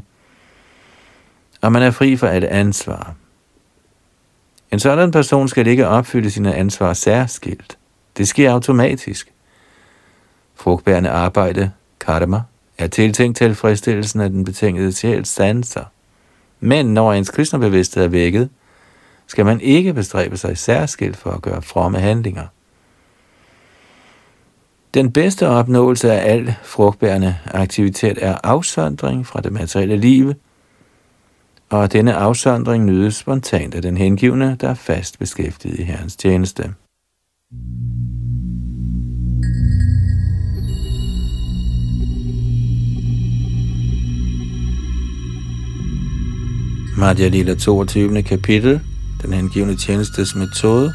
og man er fri for alle ansvar. En sådan person skal ikke opfylde sine ansvar særskilt. Det sker automatisk. Frugtbærende arbejde, karma, er tiltænkt tilfredsstillelsen af den betingede sjæls sanser. Men når ens kristnebevidsthed er vækket, skal man ikke bestræbe sig særskilt for at gøre fromme handlinger. Den bedste opnåelse af al frugtbærende aktivitet er afsondring fra det materielle liv, og denne afsondring nydes spontant af den hengivne, der er fast beskæftiget i Herrens tjeneste. Madhya Lila 22. kapitel, den hengivne tjenestes metode,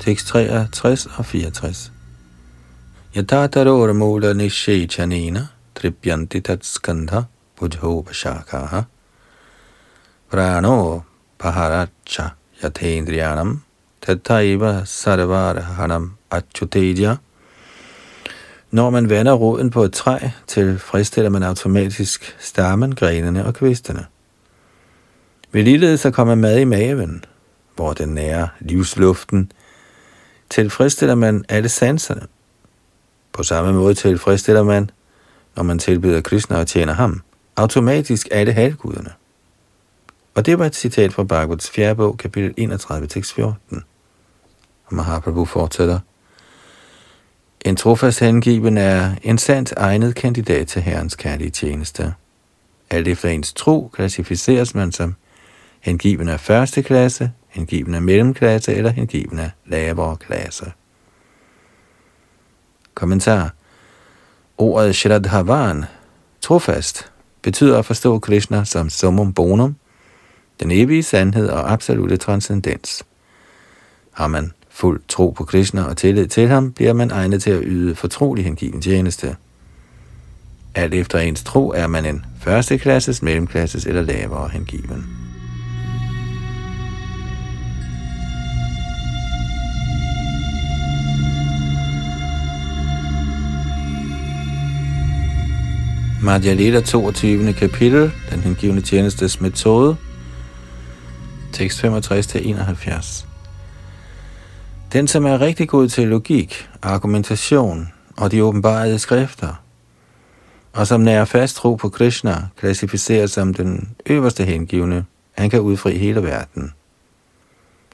tekst 63 og 64. Yatataror mula nishechanena tripyanti tat skandha budho bashakaha, prano paharacha yatendriyanam tataiva sarvarahanam achuteja. Når man vender roden på et træ, tilfredsstiller man automatisk stammen, grenene og kvistene. Ved ligeledes at kommer mad i maven, hvor den nærer livsluften, tilfredsstiller man alle sanserne. På samme måde tilfredsstiller man, når man tilbyder Krishna og tjener ham, automatisk alle halvguderne. Og det var et citat fra Bhagavats 4. bog, kapitel 31, tekst 14. Og Mahaprabhu fortsætter. En trofast hengiven er en sandt egnet kandidat til Herrens kærlige tjeneste. Alt efter ens tro klassificeres man som hengiven af første klasse, hengiven af mellemklasse eller hengiven af lavere klasse. Kommentar. Ordet Shraddhavan, trofast, betyder at forstå Krishna som summum bonum, den evige sandhed og absolute transcendens. Har man fuld tro på Krishna og tillid til ham, bliver man egnet til at yde fortrolig hengiven tjeneste. Alt efter ens tro er man en første klasses, mellemklasses eller lavere hengiven. Madhya Leda 22. kapitel, den hengivende tjenestes metode, tekst 65-71. Den, som er rigtig god til logik, argumentation og de åbenbarede skrifter, og som nærer fast tro på Krishna, klassificeres som den øverste hengivne, han kan udfri hele verden.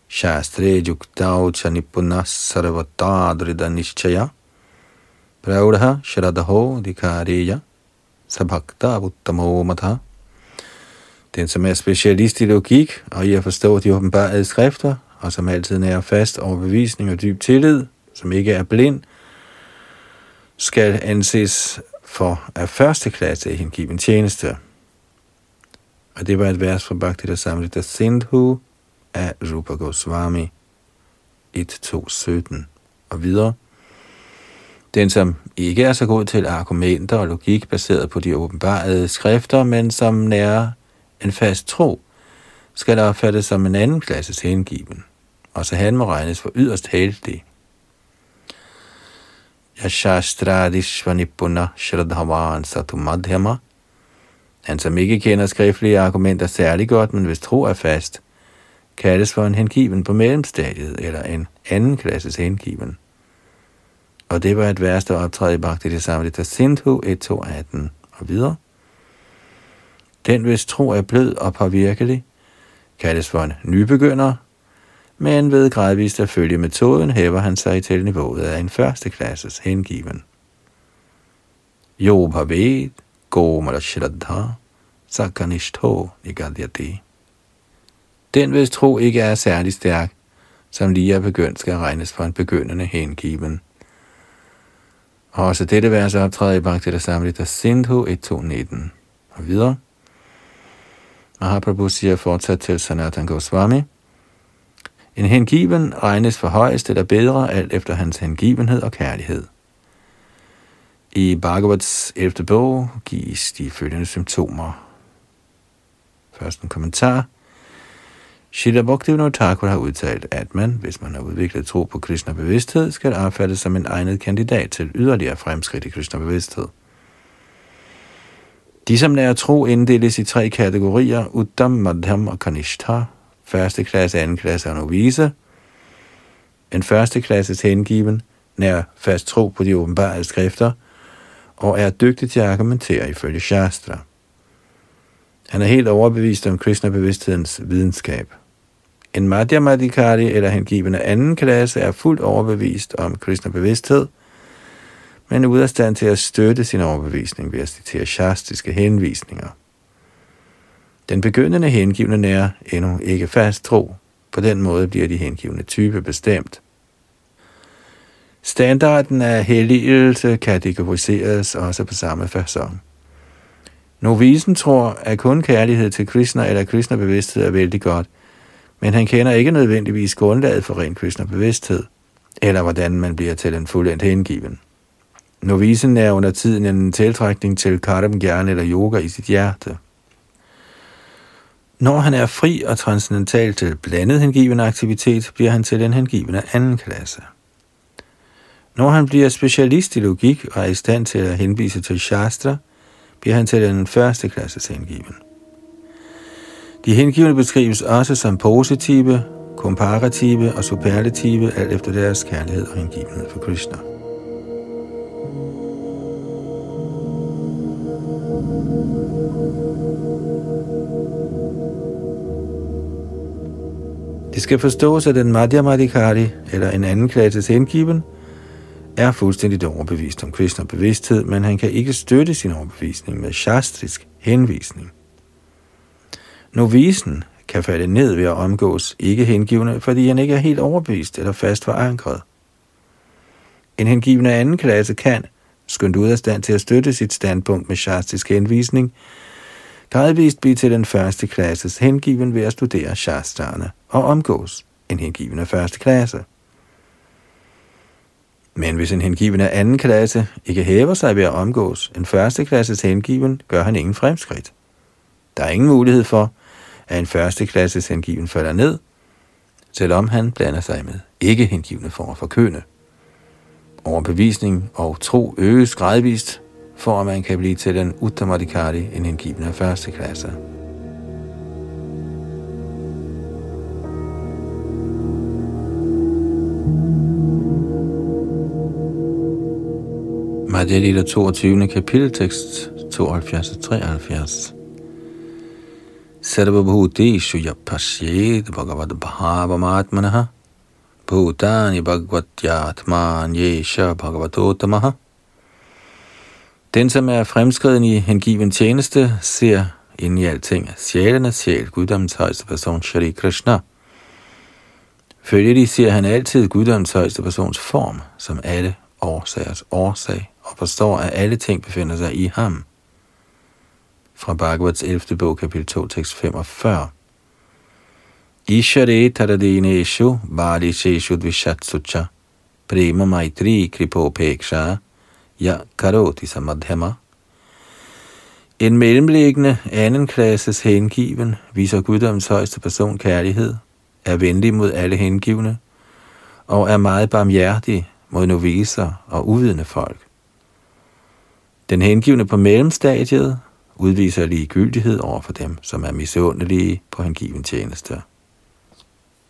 Shastre yuktau chanipunas sarvatadrida nishchaya praudha shradaho dikariya sabhakta uttamo matha den, som er specialist i logik og i at forstå de åbenbarede skrifter, og som altid nærer fast overbevisning og dyb tillid, som ikke er blind, skal anses for af første klasse i hengiven tjeneste. Og det var et vers fra Bhakti der Samrita Sindhu af Rupa Goswami 1.2.17 og videre. Den, som ikke er så god til argumenter og logik baseret på de åbenbarede skrifter, men som nærer en fast tro, skal der opfattes som en anden klasses hengiven, og så han må regnes for yderst heldig. Yashastradishvanipuna Shradhavan Satumadhyama Han, som ikke kender skriftlige argumenter særlig godt, men hvis tro er fast, kaldes for en hengiven på mellemstadiet, eller en anden klasses hengiven. Og det var et vers, der optræder i Bhakti det samme, det Sindhu 1.2.18 og videre. Den, hvis tro er blød og påvirkelig, kaldes for en nybegynder, men ved gradvist at følge metoden hæver han sig til niveauet af en første klasses hengiven. Jo bhavet, go malashradha, sakanishto nigadyati. Den, hvis tro ikke er særlig stærk, som lige er begyndt, skal regnes for en begyndende hengiven. Også dette vers optræder i Bhakti Samrita Sindhu 1.2.19 og videre. Mahaprabhu siger fortsat til Sanatan Goswami, en hengiven regnes for højst eller bedre, alt efter hans hengivenhed og kærlighed. I Bhagavats 11. bog gives de følgende symptomer. Først en kommentar. Shila Bhaktivinoda Thakur har udtalt, at man, hvis man har udviklet tro på Krishna bevidsthed, skal opfattes som en egnet kandidat til yderligere fremskridt i Krishna bevidsthed. De, som lærer tro, inddeles i tre kategorier, Uddam, Madhyam og Kanishta. Første klasse, anden klasse og novice. En første klasse hengiven nær fast tro på de åbenbare skrifter, og er dygtig til at argumentere ifølge Shastra. Han er helt overbevist om Krishna-bevidsthedens videnskab. En Madhyamadikari eller hengiven af anden klasse er fuldt overbevist om Krishna-bevidsthed – men er ude af stand til at støtte sin overbevisning ved at citere shastiske henvisninger. Den begyndende hengivne er endnu ikke fast tro. På den måde bliver de hengivne type bestemt. Standarden af helligelse kategoriseres også på samme fasong. Novisen tror, at kun kærlighed til Krishna eller Krishna-bevidsthed er vældig godt, men han kender ikke nødvendigvis grundlaget for ren Krishna-bevidsthed, eller hvordan man bliver til en fuldendt hengiven. Novisen er under tiden en tiltrækning til Karam gerne eller yoga i sit hjerte. Når han er fri og transcendental til blandet hengivende aktivitet, bliver han til den hengivende anden klasse. Når han bliver specialist i logik og er i stand til at henvise til Shastra, bliver han til den første klasses hengiven. De hengivne beskrives også som positive, komparative og superlative, alt efter deres kærlighed og hengivenhed for Krishna. Det skal forstås, at den Madhyamadikari, eller en anden klasses hengiven, er fuldstændigt overbevist om Krishna bevidsthed, men han kan ikke støtte sin overbevisning med shastrisk henvisning. Novisen kan falde ned ved at omgås ikke hengivende, fordi han ikke er helt overbevist eller fast forankret. En hengivende anden klasse kan, skyndt ud af stand til at støtte sit standpunkt med shastrisk henvisning, gradvist blive til den første klasses hengiven ved at studere shastrene og omgås en hengivende første klasse. Men hvis en hengiven af anden klasse ikke hæver sig ved at omgås en første klasses hengiven, gør han ingen fremskridt. Der er ingen mulighed for, at en første klasses hengiven falder ned, selvom han blander sig med ikke hengivende for at forkøne. Overbevisning og tro øges gradvist, for at man kan blive til den uttamadikari, en hengivende første klasse. Madhya Lila 22. kapiteltekst 72-73. Sarvabhuteshu yapashyed bhagavad bhavamatmanaha bhutani bhagavatyatman yesha bhagavatotamaha den, som er fremskreden i hengiven tjeneste, ser ind i alting sjælenes sjæl, guddommens højeste person, Shri Krishna. Følgelig ser han altid guddommens højeste persons form, som alle årsagers årsag, og forstår, at alle ting befinder sig i ham. Fra Bhagavats 11. bog, kapitel 2, tekst 45. Ishare taradineshu bali sheshu dvishatsucha prema maitri kripopeksha ja karoti samadhama. En mellemliggende anden klasses hengiven viser guddoms højeste person kærlighed, er venlig mod alle hengivne, og er meget barmhjertig mod noviser og uvidende folk. Den hengivne på mellemstadiet udviser ligegyldighed over for dem, som er misundelige på hengiven tjeneste.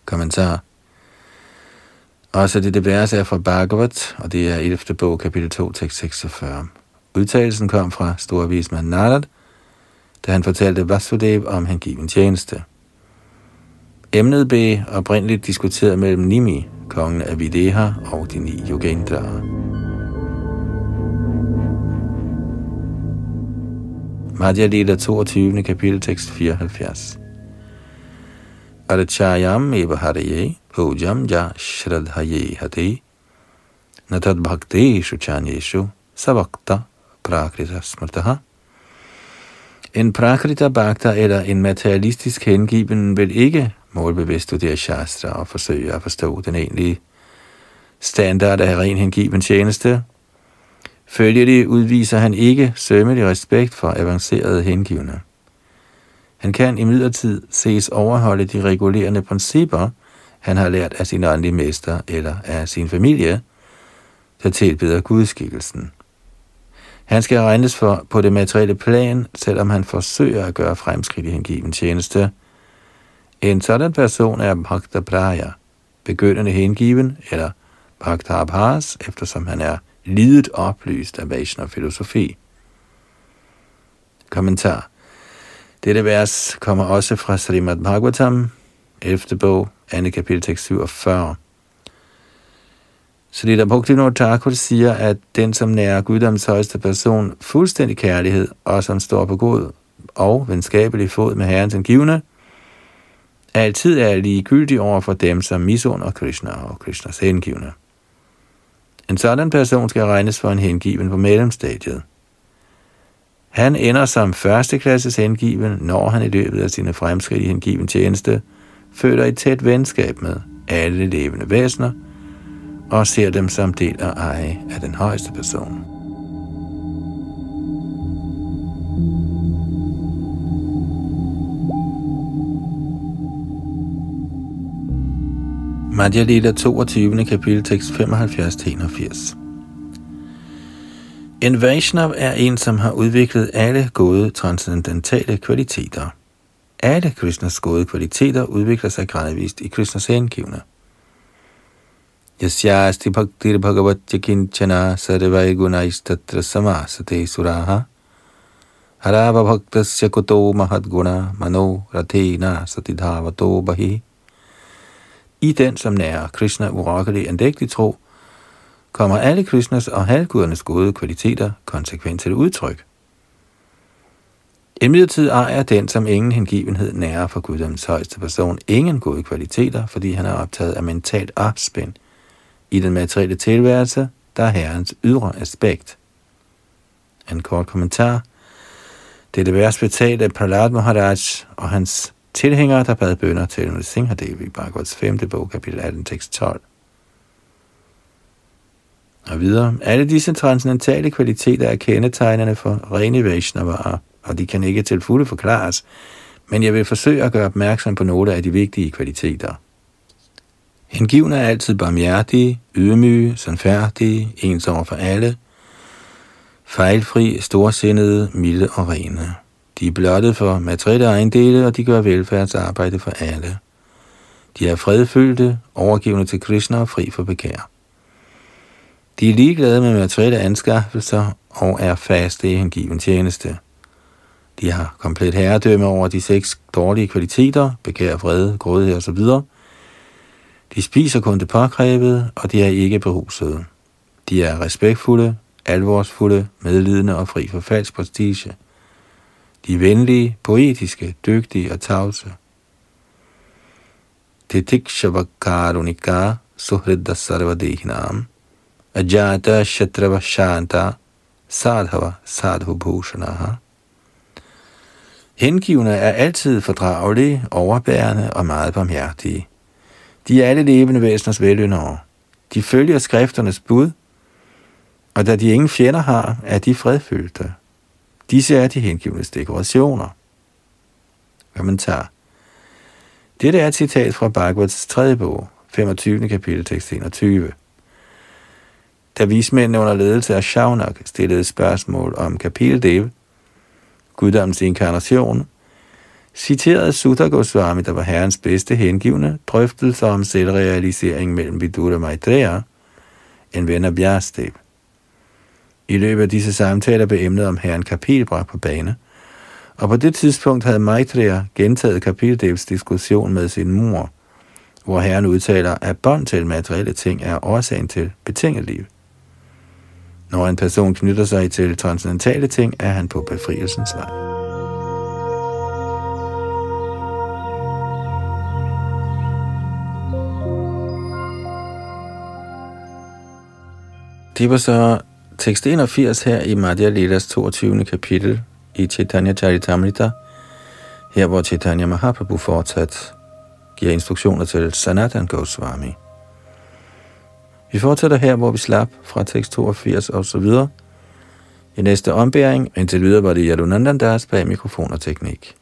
Kommentar. Også det vers er fra Bhagavat, og det er 11. bog, kapitel 2, tekst 46. Udtalelsen kom fra storvismand Narad, da han fortalte Vasudev om hengiven tjeneste. Emnet blev oprindeligt diskuteret mellem Nimi, kongen af Videha og de ni yogendraer. Madhya Lila 22. kapitel tekst 74. Arachayam eva haraye pujam ja shradhaye hati natad bhakti chanyeshu savakta prakrita smrtaha. En prakrita bhakta eller en materialistisk hengiven vil ikke målbevidst studere shastra og forsøge at forstå den egentlige standard af ren hengiven tjeneste, Følgelig udviser han ikke sømmelig respekt for avancerede hengivne. Han kan imidlertid ses overholde de regulerende principper, han har lært af sin åndelige mester eller af sin familie, der tilbeder gudskikkelsen. Han skal regnes for på det materielle plan, selvom han forsøger at gøre fremskridt i hengiven tjeneste. En sådan person er Bhakta Praya, begyndende hengiven, eller Bhakta Abhas, eftersom han er lidet oplyst af Vaishnav-filosofi. Kommentar. Dette vers kommer også fra Srimad Bhagavatam, 11. bog, 2. kapitel, tekst 47. Så det der Bhaktivinoda Thakur siger, at den, som nærer guddoms højeste person fuldstændig kærlighed, og som står på god og venskabelig fod med Herrens angivende, altid er ligegyldig over for dem, som misunder Krishna og Krishnas hengivne. En sådan person skal regnes for en hengiven på mellemstadiet. Han ender som førsteklasses hengiven, når han i løbet af sine fremskridt i hengiven tjeneste føler et tæt venskab med alle levende væsener og ser dem som del og eje af den højeste person. Madhya Lila 22. kapitel tekst 75-81. En Vaishnav er en, som har udviklet alle gode transcendentale kvaliteter – alle Krishnas gode kvaliteter udvikler sig gradvist i Krishnas hengivne. Yasyasti bhaktir bhagavatya kinchana sarvai gunaistatra samasate suraha harava bhaktasya kuto mahat guna mano rathena satidhavato bahi i den, som nærer Krishna urokkelig andægtig tro, kommer alle Krishnas og halvgudernes gode kvaliteter konsekvent til udtryk. Imidlertid ejer den, som ingen hengivenhed nærer for guddoms højeste person, ingen gode kvaliteter, fordi han er optaget af mentalt opspænd i den materielle tilværelse, der er herrens ydre aspekt. En kort kommentar. Det er det værste betalt af Prahlad Maharaj og hans tilhængere, der bad bønder til Nrsimhadevi i Bhagavats 5. bog, kapitel 18, tekst 12. Og videre, alle disse transcendentale kvaliteter er kendetegnende for rene Vaishnavaer, og de kan ikke til fulde forklares, men jeg vil forsøge at gøre opmærksom på nogle af de vigtige kvaliteter. Hengivne er altid barmhjertige, ydmyge, sandfærdige, ens over for alle, fejlfri, storsindede, milde og rene. De er blottet for materielle ejendele, og de gør velfærdsarbejde for alle. De er fredfyldte, overgivende til Krishna og fri for begær. De er ligeglade med materielle anskaffelser og er faste i hengiven tjeneste. De har komplet herredømme over de seks dårlige kvaliteter, begær, vrede, grådighed osv. De spiser kun det påkrævede, og de er ikke behusede. De er respektfulde, alvorsfulde, medlidende og fri for falsk prestige. De er venlige, poetiske, dygtige og tavse. Titikshavakaruniká suhrida sarvadehinam ajata shatrava shanta sadhava sadhubhushanaha Hengivne er altid fordragelige, overbærende og meget barmhjertige. De er alle levende væseners veløndere. De følger skrifternes bud, og da de ingen fjender har, er de fredfyldte. Disse er de hengivnes dekorationer. Kommentar. Dette er et citat fra Bhagavats 3. bog, 25. kapitel, tekst 21. Da vismændene under ledelse af Shaunak stillede spørgsmål om kapiteldev, guddommens inkarnation, citerede Sutta Goswami, der var herrens bedste hengivne, drøftelser om selvrealisering mellem Vidura Maitreya, en ven af Bjerstev. I løbet af disse samtaler blev emnet om herren Kapil bragt på bane, og på det tidspunkt havde Maitreya gentaget Kapildevs diskussion med sin mor, hvor herren udtaler, at bånd til materielle ting er årsagen til betinget liv. Når en person knytter sig til transcendentale ting, er han på befrielsens vej. Det var så tekst 81 her i Madhya Lilas 22. kapitel i Chaitanya Charitamrita, her hvor Chaitanya Mahaprabhu fortsat giver instruktioner til Sanatan Goswami. Vi fortsætter her, hvor vi slap fra tekst 82 og så videre. I næste ombæring, indtil videre var det Yadunandandas bag mikrofon og teknik.